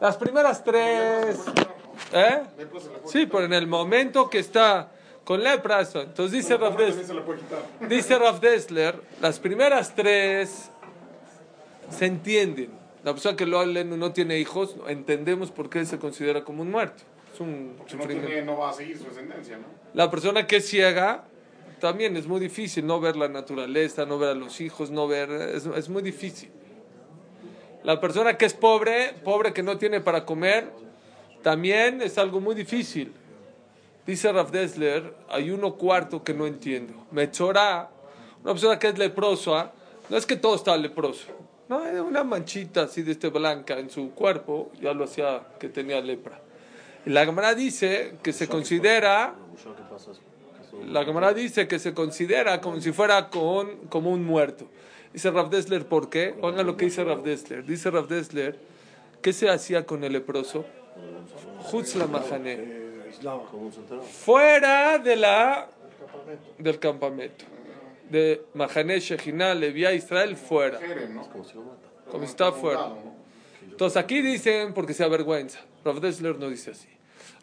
Las primeras tres. ¿Eh? Sí, pero en el momento que está con lepra, eso. Entonces dice Rav Dessler, dice Rav Dessler, las primeras tres se entienden. La persona que lo habla no tiene hijos, entendemos por qué se considera como un muerto. Es un No, sufrimiento. tiene, no va a seguir su ascendencia, ¿no? La persona que es ciega, también es muy difícil no ver la naturaleza, no ver a los hijos, no ver, es, es muy difícil. La persona que es pobre, pobre que no tiene para comer, también es algo muy difícil. Dice Rav Dessler, hay uno cuarto que no entiendo. Mechorá, una persona que es leprosa, no es que todo está leproso. No, hay una manchita así de este blanca en su cuerpo, ya lo hacía que tenía lepra. Y la Gemara dice que se considera la dice que se considera como si fuera con, como un muerto. Dice Rav Dessler, ¿por qué? Oigan lo que dice Rav Dessler. Dice Rav Dessler, ¿qué se hacía con el leproso? Jutz la mahané. Fuera de la, del campamento. De Mahané, Shejina, Levía, Israel, fuera. Como si estaba fuera. Entonces aquí dicen porque se avergüenza. Rav Dessler no dice así.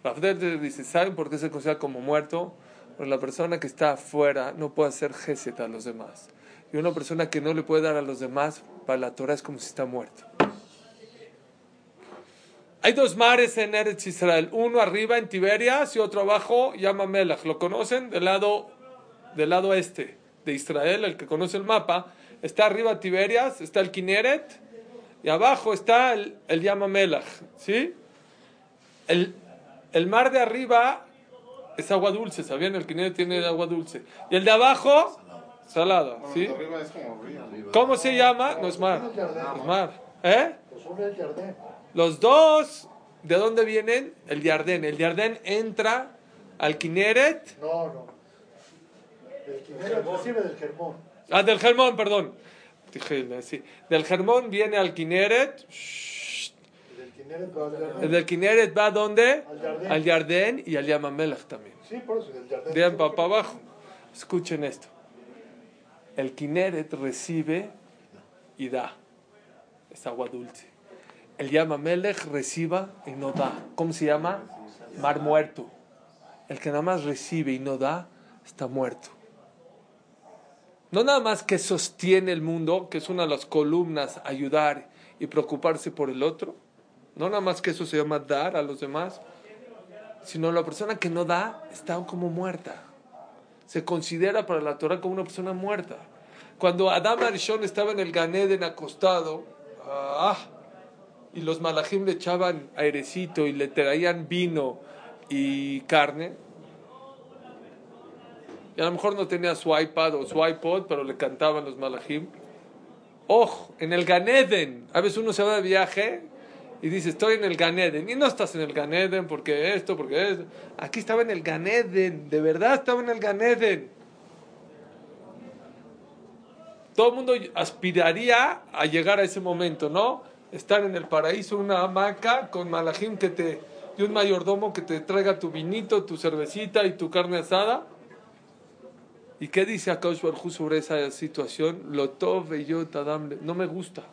Rav Dessler dice, ¿saben por qué se considera como muerto? Porque la persona que está afuera no puede hacer gesed a los demás. Y una persona que no le puede dar a los demás, para la Torah es como si está muerto. Hay dos mares en Eretz Israel, uno arriba en Tiberias y otro abajo, llama Melach. ¿Lo conocen? Del lado, del lado este de Israel, el que conoce el mapa. Está arriba Tiberias, está el Kineret y abajo está el, el Yama Melach. ¿Sí? El, el mar de arriba es agua dulce, ¿sabían? El Kineret tiene agua dulce. Y el de abajo, salada. Bueno, ¿Sí? de arriba es como río. ¿Cómo se llama? No es mar. No es mar. ¿Eh? Los dos, ¿de dónde vienen? El Yardén. El Yardén entra al Kineret. No, no. El Quinero recibe del Germón. Ah, del Germón, perdón. Dije, sí. Del Germón viene al Kineret. El del Kineret va a dónde? Al Yardén. Al Yardén y al Yamamelech también. Sí, por eso, del Jardín. De para abajo. Escuchen esto. El Kineret recibe y da. Es agua dulce. El Yamamelech reciba y no da. ¿Cómo se llama? Mar muerto. El que nada más recibe y no da, está muerto. No nada más que sostiene el mundo, que es una de las columnas, ayudar y preocuparse por el otro. No nada más que eso se llama dar a los demás, sino la persona que no da está como muerta. Se considera para la Torah como una persona muerta. Cuando Adam Arishon estaba en el Ganeden acostado, ah, y los malajim le echaban airecito y le traían vino y carne, y a lo mejor no tenía su iPad o su iPod, pero le cantaban los malajim. Ojo, en el Ganeden, a veces uno se va de viaje y dice, estoy en el Ganeden. Y no estás en el Ganeden porque esto, porque esto. Aquí estaba en el Ganeden, de verdad estaba en el Ganeden. Todo el mundo aspiraría a llegar a ese momento, ¿no? Estar en el paraíso, una hamaca con malajim que te, y un mayordomo que te traiga tu vinito, tu cervecita y tu carne asada. ¿Y qué dice Akash Barjú sobre esa situación? Lo tov veyot adam le- No me gusta.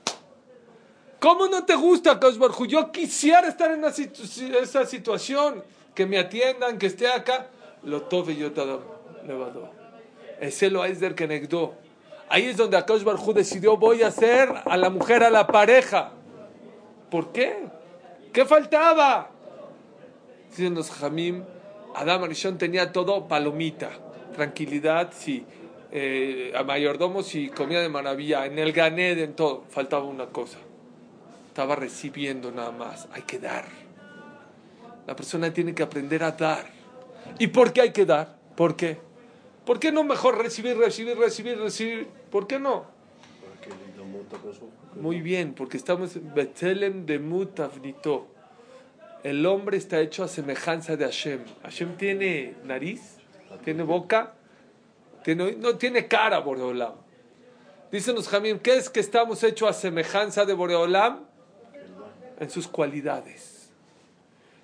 ¿Cómo no te gusta, Barjú? Yo quisiera estar en situ- esa situación. Que me atiendan, que esté acá. Lo tov veyot adam levadó. Ese lo es del que negó. Ahí es donde Akash decidió: voy a hacer a la mujer a la pareja. ¿Por qué? ¿Qué faltaba? Dicen los Jamim, Adam Arishon tenía todo palomita, tranquilidad, sí, eh, a mayordomo, sí, comida de maravilla, en el Ganed, en todo, faltaba una cosa, estaba recibiendo nada más, hay que dar. La persona tiene que aprender a dar. ¿Y por qué hay que dar? ¿Por qué? ¿Por qué no mejor recibir, recibir, recibir, recibir? ¿Por qué no? Muy bien, porque estamos en Betzelem de Mutavnito. El hombre está hecho a semejanza de Hashem. Hashem tiene nariz, tiene boca, tiene, no tiene cara, Boreolam. Dicen los Jamim, ¿qué es que estamos hechos a semejanza de Boreolam? En sus cualidades.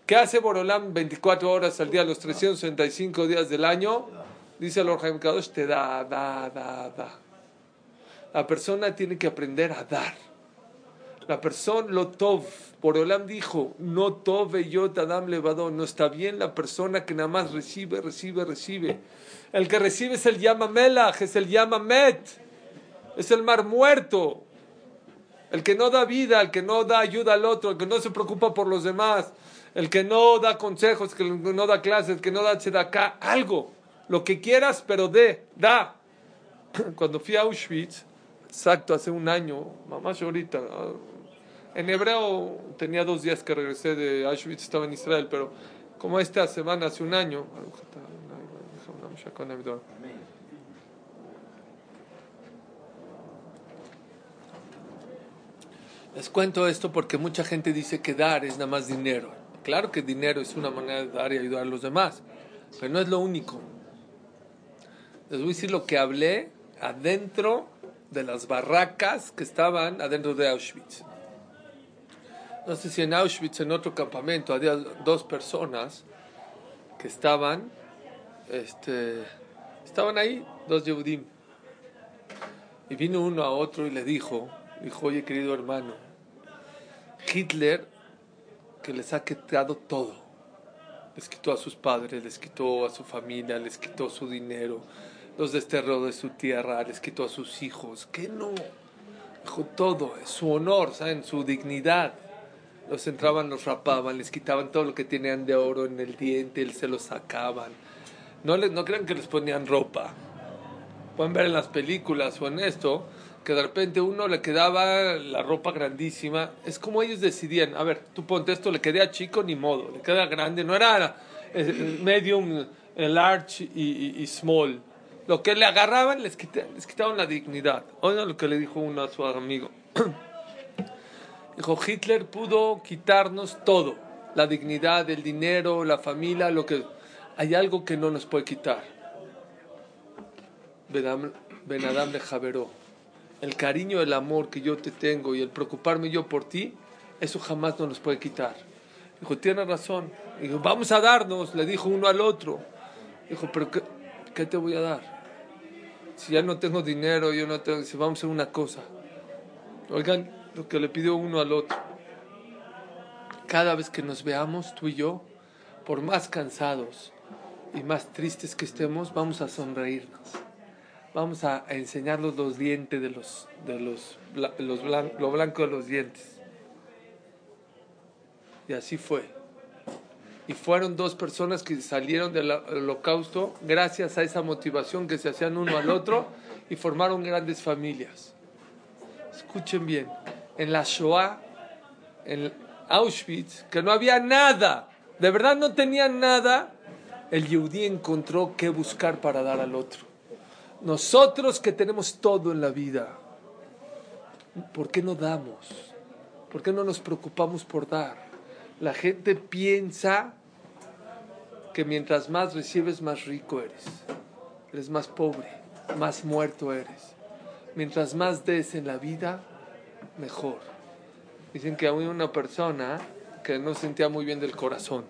¿Qué hace Boreolam 24 horas al día, los 365 días del año? Dice el Orjaim Kadosh, te da, da, da, da. La persona tiene que aprender a dar. La persona, lo tov, Boreolam dijo, no tove yo tadam levadón, no está bien la persona que nada más recibe, recibe, recibe. El que recibe es el llama melach, es el llama met, es el mar muerto. El que no da vida, el que no da ayuda al otro, el que no se preocupa por los demás, el que no da consejos, el que no da clases, el que no da acá, algo, lo que quieras, pero de, da. Cuando fui a Auschwitz, exacto, hace un año, mamá ahorita, en hebreo tenía dos días que regresé de Auschwitz, estaba en Israel, pero como esta semana, hace un año, les cuento esto porque mucha gente dice que dar es nada más dinero. Claro que dinero es una manera de dar y ayudar a los demás, pero no es lo único. Les voy a decir lo que hablé adentro de las barracas que estaban adentro de Auschwitz. No sé si en Auschwitz, en otro campamento, había dos personas que estaban, este, estaban ahí, dos Yehudim. Y vino uno a otro y le dijo, dijo, oye querido hermano, Hitler que les ha quitado todo. Les quitó a sus padres, les quitó a su familia, les quitó su dinero, los desterró de su tierra, les quitó a sus hijos. que no? Dijo todo, su honor, ¿saben? su dignidad. Los entraban, los rapaban, les quitaban todo lo que tenían de oro en el diente, se lo sacaban. No, les, no crean que les ponían ropa. Pueden ver en las películas o en esto que de repente uno le quedaba la ropa grandísima. Es como ellos decidían, a ver, tú ponte esto, le quedé a chico, ni modo, le queda grande, no era eh, medium, large y, small. Lo que le agarraban les, quitaban, les quitaban la dignidad. Oigan lo que le dijo uno a su amigo. dijo, Hitler pudo quitarnos todo, la dignidad, el dinero, la familia, lo que... Hay algo que no nos puede quitar. Benadam de Javeró el cariño, el amor que yo te tengo y el preocuparme yo por ti, eso jamás nos puede quitar. Dijo, tiene razón. Dijo, vamos a darnos, le dijo uno al otro. Dijo, pero ¿qué, te voy a dar? Si ya no tengo dinero, yo no tengo, si vamos a hacer una cosa. Oigan, lo que le pidió uno al otro. Cada vez que nos veamos, tú y yo, por más cansados y más tristes que estemos, vamos a sonreírnos vamos a enseñarlos los dientes de los, de los, los lo blanco de los dientes. Y así fue. Y fueron dos personas que salieron del holocausto gracias a esa motivación que se hacían uno al otro y formaron grandes familias. Escuchen bien, en la Shoah, en Auschwitz, que no había nada, de verdad no tenían nada, el Yehudí encontró qué buscar para dar al otro. Nosotros que tenemos todo en la vida, ¿por qué no damos? ¿Por qué no nos preocupamos por dar? La gente piensa que mientras más recibes, más rico eres. Eres más pobre, más muerto eres. Mientras más des en la vida, mejor. Dicen que había una persona que no sentía muy bien del corazón.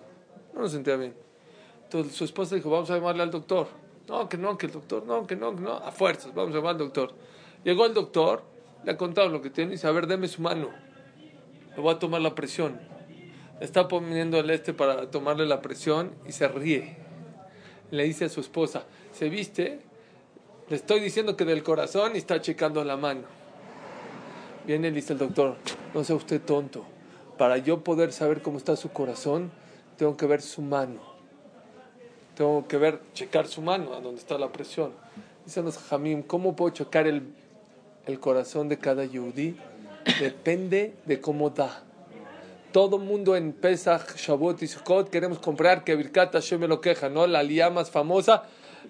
No lo sentía bien. Entonces su esposa dijo, vamos a llamarle al doctor. No, que no, que el doctor, no, que no, que no, a fuerzas, vamos a llamar al doctor. Llegó el doctor, le ha contado lo que tiene y dice, a ver, deme su mano, le voy a tomar la presión. está poniendo el este para tomarle la presión y se ríe. Le dice a su esposa, ¿se viste? Le estoy diciendo que del corazón y está checando la mano. Viene y dice el doctor, no sea usted tonto. Para yo poder saber cómo está su corazón, tengo que ver su mano tengo que ver, checar su mano, a donde está la presión. Dicen los Jamim, ¿cómo puedo checar el, el corazón de cada yudí? Depende de cómo da. Todo mundo en Pesach, Shavuot y Sukkot queremos comprar que Birkat Hashem me lo queja, ¿no? La lía más famosa.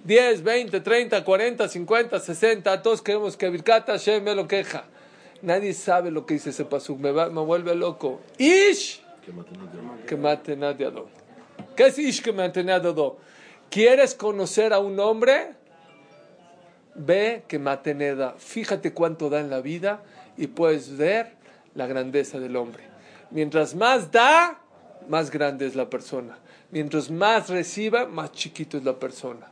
10, 20, 30, 40, 50, 60, todos queremos que Birkat Hashem me lo queja. Nadie sabe lo que dice ese pasuk, me, va- me vuelve loco. Ish que mate nadie. ¿Qué es Ish que mate nadie? ¿Quieres conocer a un hombre? Ve que mate nada. Fíjate cuánto da en la vida y puedes ver la grandeza del hombre. Mientras más da, más grande es la persona. Mientras más reciba, más chiquito es la persona.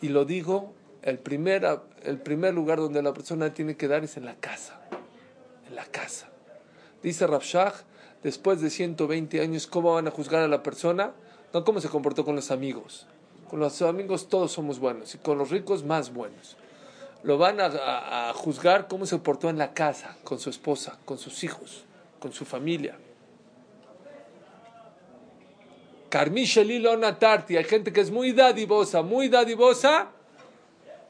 Y lo digo, el primer, el primer lugar donde la persona tiene que dar es en la casa. En la casa. Dice Rabshah, después de 120 años, ¿cómo van a juzgar a la persona? No cómo se comportó con los amigos. Con los amigos todos somos buenos y con los ricos más buenos. Lo van a, juzgar cómo se portó en la casa, con su esposa, con sus hijos, con su familia. Carmichelilo Natarti, hay gente que es muy dadivosa, muy dadivosa,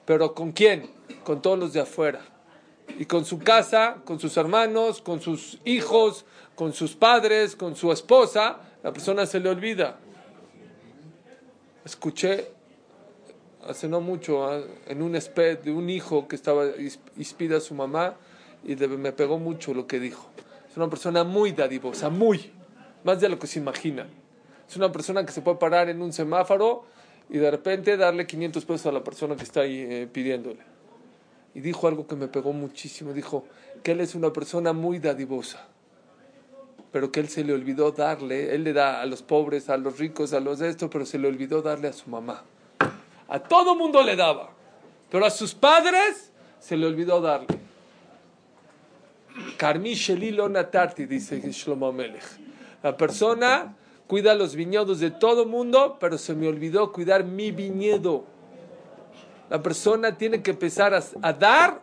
pero ¿con quién? Con todos los de afuera. Y con su casa, con sus hermanos, con sus hijos, con sus padres, con su esposa, la persona se le olvida. Escuché hace no mucho ah, en un sped de un hijo que estaba ispida a su mamá y me pegó mucho lo que dijo. Es una persona muy dadivosa, muy, más de lo que se imagina. Es una persona que se puede parar en un semáforo y de repente darle 500 pesos a la persona que está ahí eh, pidiéndole. Y dijo algo que me pegó muchísimo. Dijo que él es una persona muy dadivosa, pero que él se le olvidó darle. Él le da a los pobres, a los ricos, a los de esto, pero se le olvidó darle a su mamá. A todo mundo le daba, pero a sus padres se le olvidó darle. Carmi Shelilo Natarti, dice Shlomo Melech. La persona cuida los viñedos de todo mundo, pero se me olvidó cuidar mi viñedo. La persona tiene que empezar a, a dar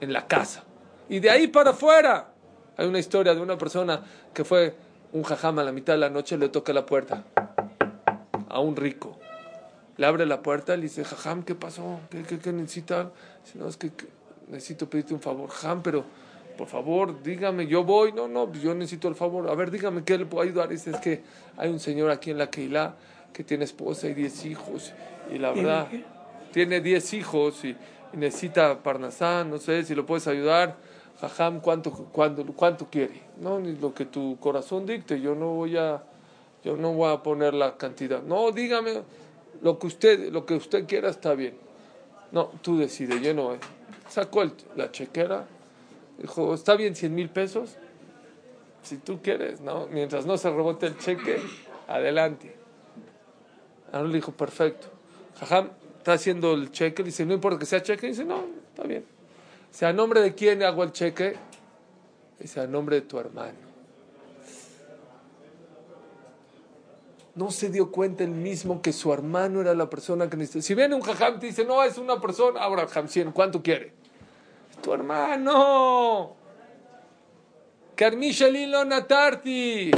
en la casa. Y de ahí para afuera. Hay una historia de una persona que fue un jajama a la mitad de la noche, le toca la puerta a un rico. Le abre la puerta, le dice, jajam, ¿qué pasó? ¿Qué, qué, qué necesita? Dice, no, es que, que necesito pedirte un favor. Jajam, pero por favor, dígame, yo voy. No, no, yo necesito el favor. A ver, dígame, ¿qué le puedo ayudar? Dice, es que hay un señor aquí en la Keilah que tiene esposa y diez hijos. Y la verdad, tiene diez hijos y, y necesita parnasán, no sé si lo puedes ayudar. Jajam, ¿cuánto, cuánto, ¿cuánto quiere? No, ni lo que tu corazón dicte. Yo no voy a, yo no voy a poner la cantidad. No, dígame, lo que usted, lo que usted quiera está bien. No, tú decides, yo no. eh. Sacó el- la chequera, dijo, está bien 100 mil pesos. Si tú quieres, ¿no? Mientras no se rebote el cheque, adelante. Ahora le dijo, perfecto. Jajam está haciendo el cheque, dice, no importa que sea cheque, dice, no, está bien. Dice, ¿a nombre de quién hago el cheque? Dice, a nombre de tu hermano. No se dio cuenta él mismo que su hermano era la persona que necesitaba. Si viene un jajam y te dice, no, es una persona, ahora 100, ¿cuánto quiere? Tu hermano. Carmishalilo Natarti.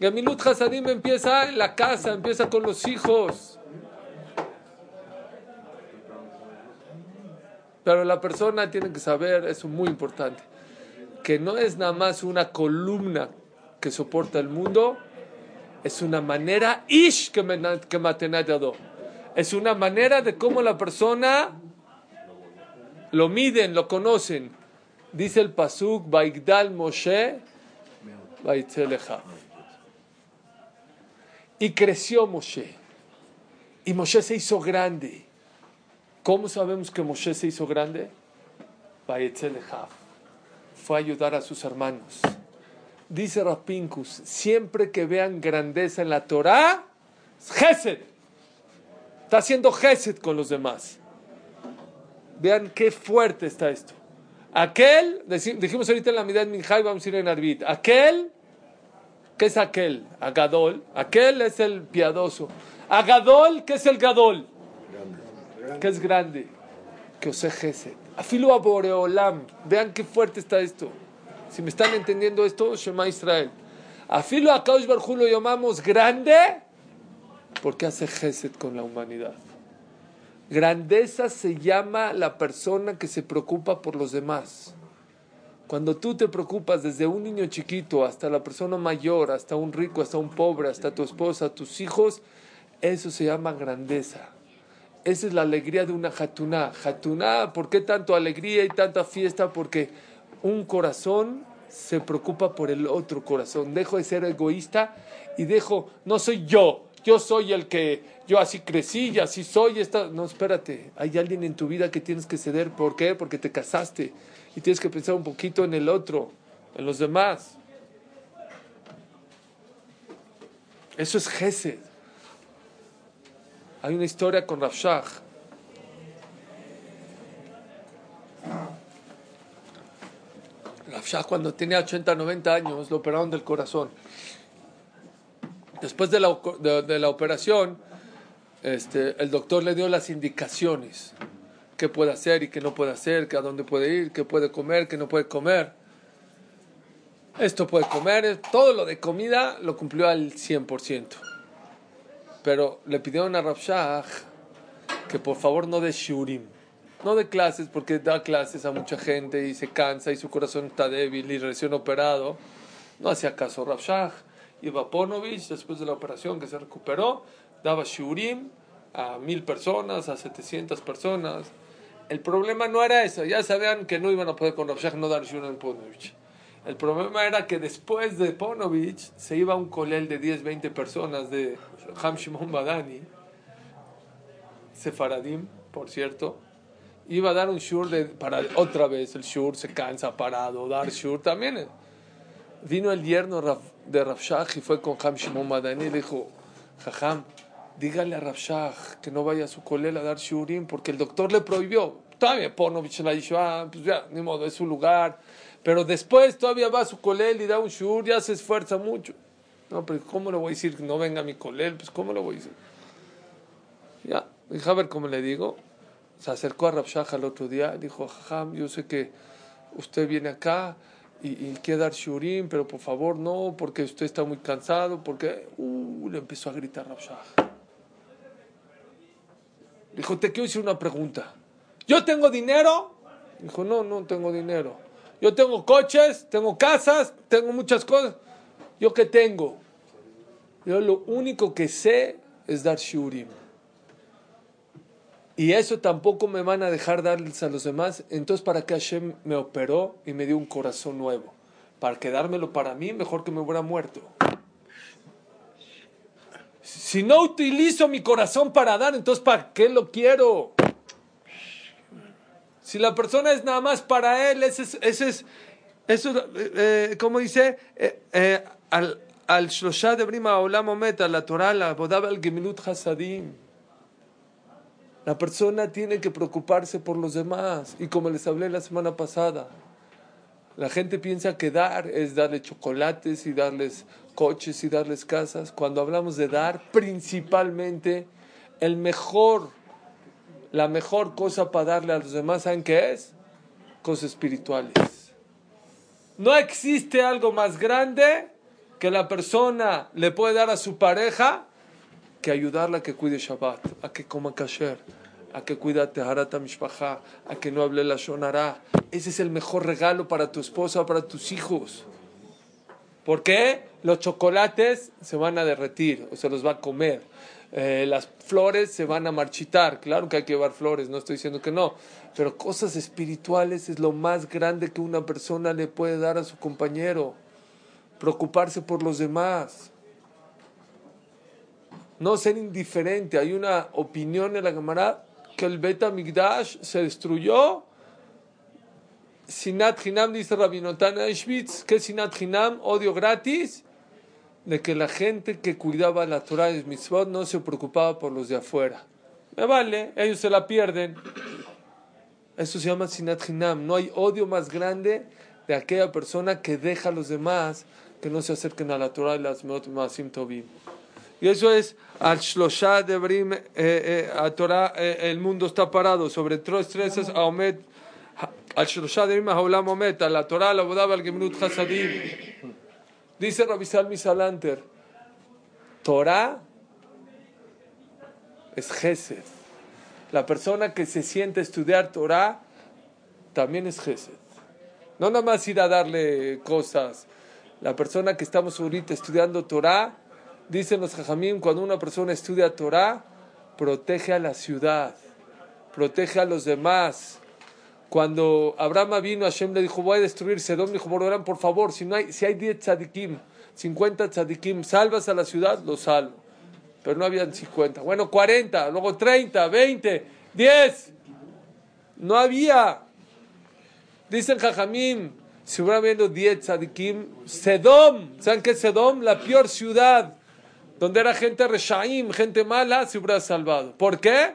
Gamilut Hasadim empieza en la casa, empieza con los hijos. Pero la persona tiene que saber, eso es muy importante, que no es nada más una columna que soporta el mundo, es una manera, ish que me- que matenadado. Es una manera de cómo la persona lo miden, lo conocen. Dice el pasuk, Baigdal Moshe. Y creció Moshe. Y Moshe se hizo grande. ¿Cómo sabemos que Moshe se hizo grande? Fue a ayudar a sus hermanos. Dice Rapinkus, siempre que vean grandeza en la Torah, Gesed. Está haciendo Gesed con los demás. Vean qué fuerte está esto. Aquel, dijimos ahorita en la mitad de Minjai, vamos a ir en Arbit. Aquel, ¿qué es aquel? Agadol. Aquel es el piadoso. Agadol, ¿qué es el Gadol? Que es grande. Que ose Gesed. Afilo a Boreolam. Vean qué fuerte está esto. Si me están entendiendo esto, Shema Israel. Afilo a Kaush lo llamamos grande porque hace Gesed con la humanidad. Grandeza se llama la persona que se preocupa por los demás. Cuando tú te preocupas desde un niño chiquito hasta la persona mayor, hasta un rico, hasta un pobre, hasta tu esposa, tus hijos, eso se llama grandeza. Esa es la alegría de una jatuná. Jatuná, ¿por qué tanto alegría y tanta fiesta? Porque un corazón se preocupa por el otro corazón. Dejo de ser egoísta y dejo, no soy yo, yo soy el que, yo así crecí y así soy. Esta... No, espérate, hay alguien en tu vida que tienes que ceder. ¿Por qué? Porque te casaste y tienes que pensar un poquito en el otro, en los demás. Eso es Gesed. Hay una historia con Rafshah. Rafshah cuando tenía 80, 90 años lo operaron del corazón. Después de la, de, la operación, este, el doctor le dio las indicaciones, qué puede hacer y qué no puede hacer, qué a dónde puede ir, qué puede comer, qué no puede comer. Esto puede comer, todo lo de comida lo cumplió al 100%. Pero le pidieron a Rafshah que por favor no de shurim, no de clases, porque da clases a mucha gente y se cansa y su corazón está débil y recién operado. No hacía caso Rafshah. Iba a Ponovich después de la operación que se recuperó, daba shurim a mil personas, a 700 personas. El problema no era eso, ya sabían que no iban a poder con Rafshah no dar shurim en Ponovich. El problema era que después de Ponovich se iba un colel de 10, 20 personas de Ham Shimon Badani, Sefaradim, por cierto, iba a dar un shur de, para otra vez el shur se cansa parado, dar shur también. Vino el yerno de Rafshah y fue con Ham Shimon Badani y dijo, Jajam, dígale a Rafshah que no vaya a su colel a dar shurim porque el doctor le prohibió. Todavía Ponovich ah, pues ya, ni modo, es su lugar. Pero después todavía va a su colel y da un shur, ya se esfuerza mucho. No, pero ¿cómo le voy a decir que no venga mi colel? Pues ¿cómo le voy a decir? Ya, dije, a ver cómo le digo. Se acercó a Rabshah el otro día, dijo, jajam, yo sé que usted viene acá y, y quiere dar shurim, pero por favor no, porque usted está muy cansado, porque... Uh, le empezó a gritar Rabshah. Dijo, te quiero decir una pregunta. ¿Yo tengo dinero? Dijo, no, no tengo dinero. Yo tengo coches, tengo casas, tengo muchas cosas. ¿Yo qué tengo? Yo lo único que sé es dar shurim. Y eso tampoco me van a dejar darles a los demás. Entonces, ¿para qué Hashem me operó y me dio un corazón nuevo? Para quedármelo para mí, mejor que me hubiera muerto. Si no utilizo mi corazón para dar, entonces ¿para qué lo quiero? Si la persona es nada más para él, ese es, ese es eso, eh, como dice, eh, eh, al, al Shlosha de Brima Olam Omet, a la Torah, la Bodab al Gemilut Hasadim. La persona tiene que preocuparse por los demás. Y como les hablé la semana pasada, la gente piensa que dar es darle chocolates y darles coches y darles casas. Cuando hablamos de dar, principalmente el mejor, la mejor cosa para darle a los demás, ¿saben qué es? Cosas espirituales. No existe algo más grande que la persona le puede dar a su pareja que ayudarla a que cuide Shabbat, a que coma kasher, a que cuide Teharat Mishpacha, a que no hable la Shonara. Ese es el mejor regalo para tu esposa, para tus hijos. ¿Por qué? Los chocolates se van a derretir o se los va a comer. Eh, las flores se van a marchitar. Claro que hay que llevar flores, no estoy diciendo que no. Pero cosas espirituales es lo más grande que una persona le puede dar a su compañero. Preocuparse por los demás. No ser indiferente. Hay una opinión en la Gemara que el Beta Migdash se destruyó. Sinat Hinam, dice Rabinotan Auschwitz. ¿Qué es Sinat Hinam? Odio gratis. De que la gente que cuidaba la Torah y mitzvot no se preocupaba por los de afuera. Me vale, ellos se la pierden. Eso se llama Sinat Hinam. No hay odio más grande de aquella persona que deja a los demás que no se acerquen a la Torah y las Masim Tovim. Y eso es al Shlosha de Brim, eh, eh, a Torah, eh, el mundo está parado sobre tres treces, a Omed, al Shlosha de Brim, a Olam Omed, a la Torah, la Bodab, al Gemnut Hasadim. Dice Rabbi Salmi Torah es Gesed. La persona que se siente a estudiar Torah también es Gesed. No nada más ir a darle cosas. La persona que estamos ahorita estudiando Torah, dicen los Jajamim, cuando una persona estudia Torah, protege a la ciudad, protege a los demás. Cuando Abraham vino, Hashem le dijo, voy a destruir Sedom, dijo, Borolam, por favor, si, no hay, si hay 10 tzadikim, 50 tzadikim, salvas a la ciudad, lo salvo. Pero no habían 50. Bueno, 40, luego 30, 20, 10. No había. Dicen Jajamim, si hubiera habido 10 tzadikim, Sedom, ¿saben qué es Sedom? La peor ciudad, donde era gente reshaim, gente mala, se hubiera salvado. ¿Por qué?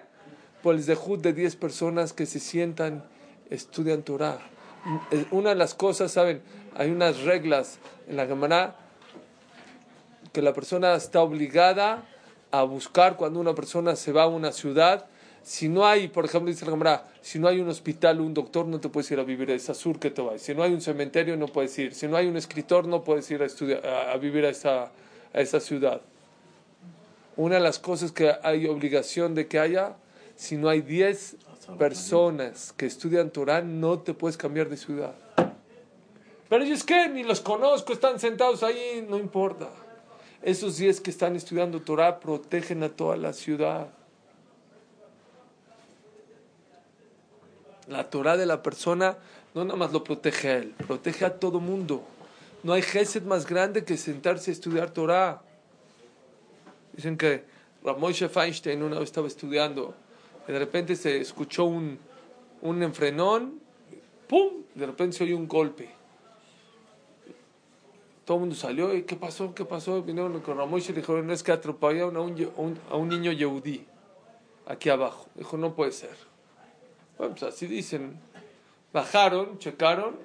Por el zehut de 10 personas que se sientan, estudian Torah. Una de las cosas, ¿saben? Hay unas reglas en la Gemara que la persona está obligada a buscar cuando una persona se va a una ciudad. Si no hay, por ejemplo, dice la Gemara, si no hay un hospital, un doctor, no te puedes ir a vivir a esa sur que te vas. Si no hay un cementerio, no puedes ir. Si no hay un escritor, no puedes ir a, estudiar, a, vivir a esa, a esa ciudad. Una de las cosas que hay obligación de que haya, si no hay 10 personas que estudian Torah, no te puedes cambiar de ciudad. Pero ellos que ni los conozco, están sentados ahí, no importa. Esos 10 que están estudiando Torah protegen a toda la ciudad. La Torah de la persona no nada más lo protege a él, protege a todo mundo. No hay gesed más grande que sentarse a estudiar Torah. Dicen que Ramoshe Feinstein una vez estaba estudiando y de repente se escuchó un, un enfrenón, ¡pum! De repente se oyó un golpe. Todo el mundo salió y ¿qué pasó? ¿Qué pasó? Vinieron con Ramoshe y le dijeron, no es que atropellaron a un, un, a un niño yehudí aquí abajo. Dijo, no puede ser. Bueno, pues así dicen. Bajaron, checaron,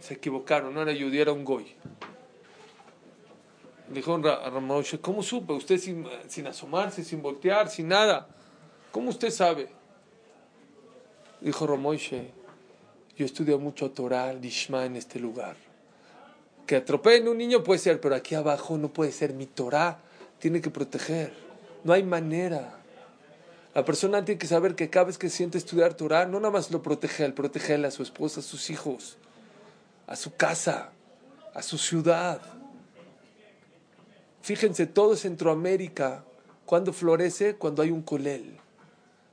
se equivocaron, no era yehudí, era un goy. Dijo Ramoshe, ¿cómo supe? Usted sin, asomarse, sin voltear, sin nada. ¿Cómo usted sabe? Dijo Ramoshe, yo estudio mucho Torah, Lishma en este lugar. Que atropellen un niño puede ser, pero aquí abajo no puede ser. Mi Torah tiene que proteger. No hay manera. La persona tiene que saber que cada vez que siente estudiar Torah, no nada más lo protege él, protege a él, a su esposa, a sus hijos, a su casa, a su ciudad. Fíjense, todo Centroamérica, cuando florece? Cuando hay un colel.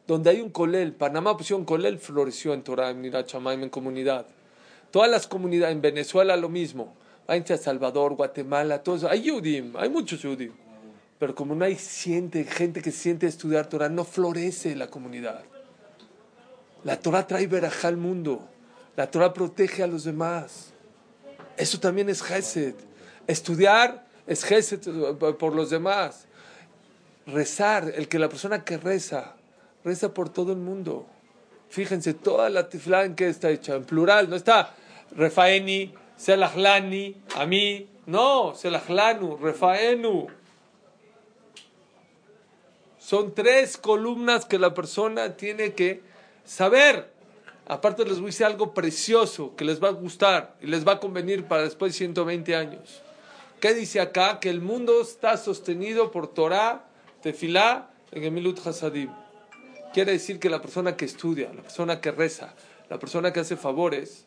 Donde hay un colel, Panamá pusieron colel, floreció en Torah, en Mirachamaim, en comunidad. Todas las comunidades, en Venezuela lo mismo. Váyanse a Salvador, Guatemala, todo eso. Hay Yudim, hay muchos Yudim. Pero como no hay siente, gente que siente estudiar Torah, no florece la comunidad. La Torah trae verajá al mundo. La Torah protege a los demás. Eso también es Gesed. Estudiar es Gesed por los demás. Rezar, el que la persona que reza, reza por todo el mundo. Fíjense, toda la tiflá en que está hecha, en plural, no está Refaeni, Selahlani, a mí, no, Selahlanu, Refaenu. Son tres columnas que la persona tiene que saber. Aparte les voy a decir algo precioso que les va a gustar y les va a convenir para después de 120 años. ¿Qué dice acá? Que el mundo está sostenido por Torah, Tefilá, Gemilut Hasadim. Quiere decir que la persona que estudia, la persona que reza, la persona que hace favores,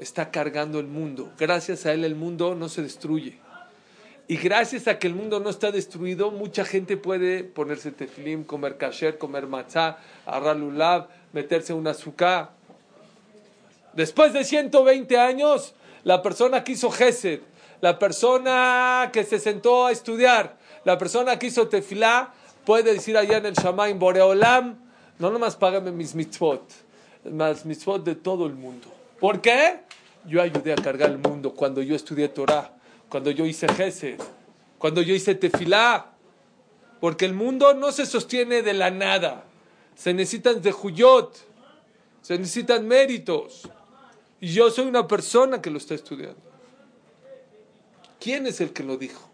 está cargando el mundo. Gracias a él el mundo no se destruye. Y gracias a que el mundo no está destruido, mucha gente puede ponerse tefilim, comer kasher, comer matzah, agarrar lulav, meterse un azúcar. Después de 120 años, la persona que hizo gesed, la persona que se sentó a estudiar, la persona que hizo tefilá, puede decir allá en el Shamaim Boreolam, no nomás págame mis mitzvot, las mitzvot de todo el mundo. ¿Por qué? Yo ayudé a cargar el mundo cuando yo estudié Torah, cuando yo hice Gesed, cuando yo hice Tefilá. Porque el mundo no se sostiene de la nada. Se necesitan de Juyot, se necesitan méritos. Y yo soy una persona que lo está estudiando. ¿Quién es el que lo dijo?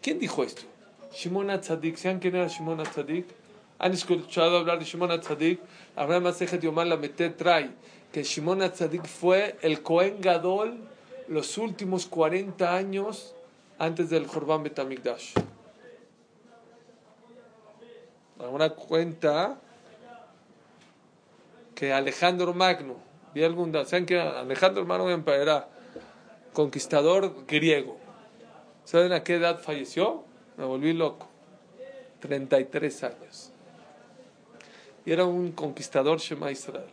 ¿Quién dijo esto? Shimon Atzadik. ¿Saben quién era Shimon Atzadik? ¿Han escuchado hablar de Shimon Atzadik? Abraham Masejet Yomar la Mete trae que Shimon Atzadik fue el Cohen Gadol los últimos 40 años antes del Jorban Betamigdash. Ahora cuenta que Alejandro Magno, ¿saben que Alejandro Magno era conquistador griego? ¿Saben a qué edad falleció? Me volví loco. 33 años. y era un conquistador Shema Israel.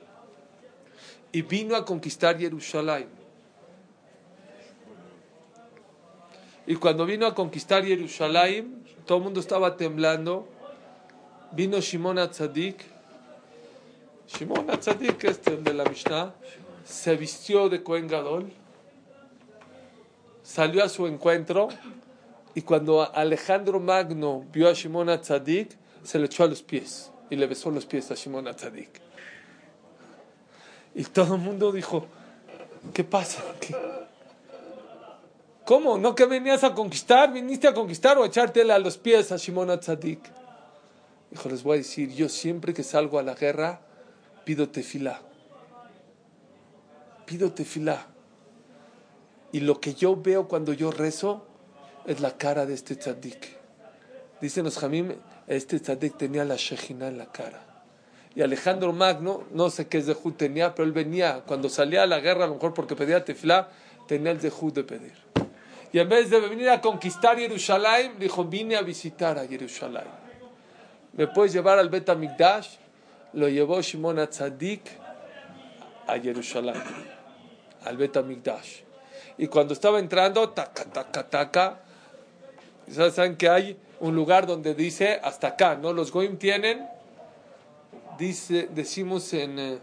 Y vino a conquistar Jerusalén. Y cuando vino a conquistar Jerusalén, todo el mundo estaba temblando. Vino Shimon Atzadik. Shimon Atzadik, este de la Mishnah, se vistió de Cohen Gadol, salió a su encuentro y cuando Alejandro Magno vio a Shimon Atzadik, se le echó a los pies y le besó los pies a Shimon Atzadik. Y todo el mundo dijo, ¿qué pasa? ¿Qué? ¿Cómo? ¿No que venías a conquistar? ¿Viniste a conquistar o a echártela a los pies a Shimon Atzadik? Dijo, les voy a decir, yo siempre que salgo a la guerra, pido tefilá. Pido tefilá. Y lo que yo veo cuando yo rezo es la cara de este tzadik. Dicen los Jamim, este tzadik tenía la shejina en la cara. Y Alejandro Magno, no sé qué zehut tenía, pero él venía, cuando salía a la guerra, a lo mejor porque pedía tefilá, tenía el zehut de pedir. Y en vez de venir a conquistar Jerusalén, dijo, vine a visitar a Jerusalén. ¿Me puedes llevar al Bet Amikdash? Lo llevó Shimon Atzadik a Jerusalén, al Bet Amikdash. Y cuando estaba entrando, taca, taca, taca, ¿saben que hay un lugar donde dice hasta acá, ¿no? Los Goim tienen, dice, decimos en, eh,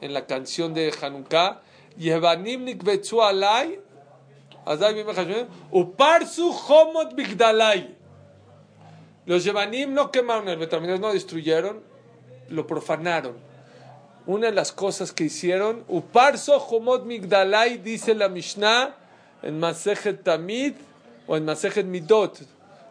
en la canción de Hanukkah, Yevanim nikbetzu alay, azay uparsu homot. Los Yevanim no quemaron el Betamigdash, no destruyeron, lo profanaron. Una de las cosas que hicieron, uparso homot migdalay, dice la Mishnah en Masejet Tamid o en Masejet Midot,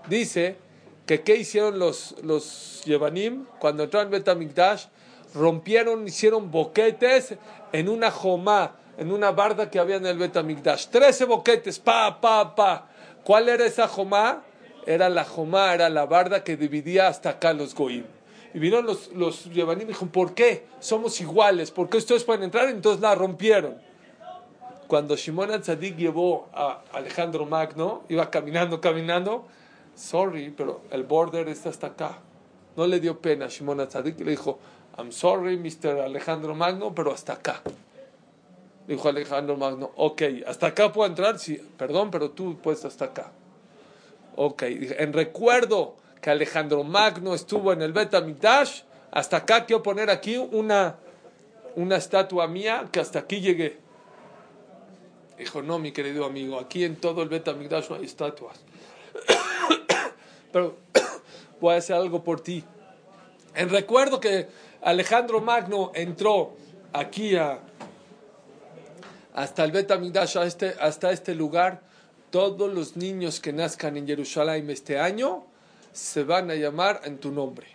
dice que qué hicieron los, los Yevanim cuando entraron en Betamigdash, rompieron, hicieron boquetes en una jomá, en una barda que había en el Betamigdash. Trece boquetes, pa, pa, pa. ¿Cuál era esa jomá? Era la jomá, era la barda que dividía hasta acá los goim. Y vinieron los, los Yevanim y dijeron, ¿por qué? Somos iguales, ¿por qué ustedes pueden entrar? Entonces la rompieron. Cuando Shimon Atzadik llevó a Alejandro Magno, iba caminando, caminando, sorry, pero el border está hasta acá. No le dio pena a Shimon Atzadik le dijo, I'm sorry, Mr. Alejandro Magno, pero hasta acá. Dijo Alejandro Magno, ok, ¿hasta acá puedo entrar? Sí, perdón, pero tú puedes hasta acá. Ok, en recuerdo que Alejandro Magno estuvo en el Betamigdash, hasta acá quiero poner aquí una, una estatua mía que hasta aquí llegué. Dijo, no, mi querido amigo, aquí en todo el Betamigdash no hay estatuas. Pero voy a hacer algo por ti. En recuerdo que Alejandro Magno entró aquí a, hasta el Betamigdash, este, hasta este lugar, todos los niños que nazcan en Jerusalén este año se van a llamar en tu nombre.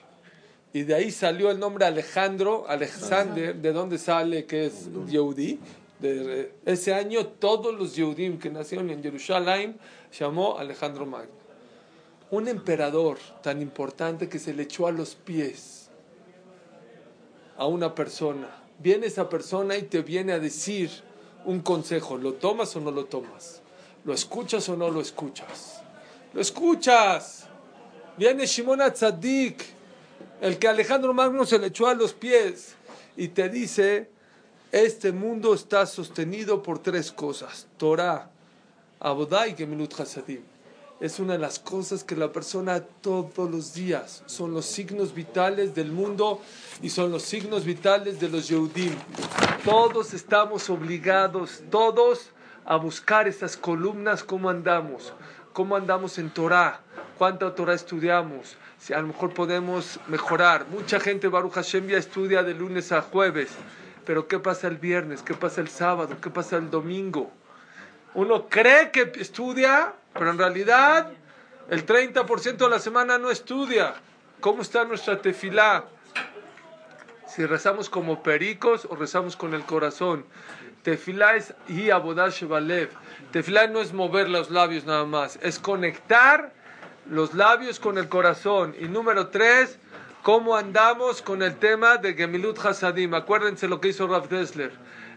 Y de ahí salió el nombre Alejandro, Alexander, de donde sale que es Yehudi. Ese año todos los Yehudim que nacieron en Jerusalén llamó Alejandro Magno. Un emperador tan importante que se le echó a los pies a una persona. Viene esa persona y te viene a decir un consejo. ¿Lo tomas o no lo tomas? ¿Lo escuchas o no lo escuchas? ¡Lo escuchas! Viene Shimon Atzadik, el que Alejandro Magno se le echó a los pies y te dice, este mundo está sostenido por tres cosas, Torah, Abodá y Gemilut Hasadim. Es una de las cosas que la persona todos los días son los signos vitales del mundo y son los signos vitales de los Yehudim. Todos estamos obligados, todos, a buscar esas columnas, cómo andamos, cómo andamos en Torah, cuánta Torah estudiamos, si a lo mejor podemos mejorar. Mucha gente, Baruch Hashem, ya estudia de lunes a jueves, pero ¿qué pasa el viernes? ¿Qué pasa el sábado? ¿Qué pasa el domingo? Uno cree que estudia, pero en realidad el 30% de la semana no estudia. ¿Cómo está nuestra tefilá? Si rezamos como pericos o rezamos con el corazón. Tefilá es y abodash balev. Tefilá no es mover los labios nada más, es conectar los labios con el corazón. Y número tres, cómo andamos con el tema de Gemilut Hasadim. Acuérdense lo que hizo Rav Dessler.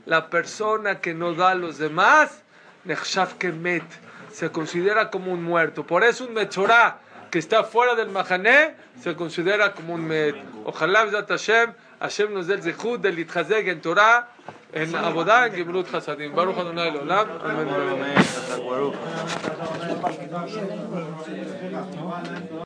La persona que no da a los demás, Nechshav Kemet, se considera como un muerto. Por eso un Mechorá que está fuera del Mahané se considera como un Met. Ojalá, Bezat Hashem, Hashem nos dé el zehut de Litchazeg en Torah, en Abodá, en Gemlut Hasadim. Baruch Adonai Olam. Amén.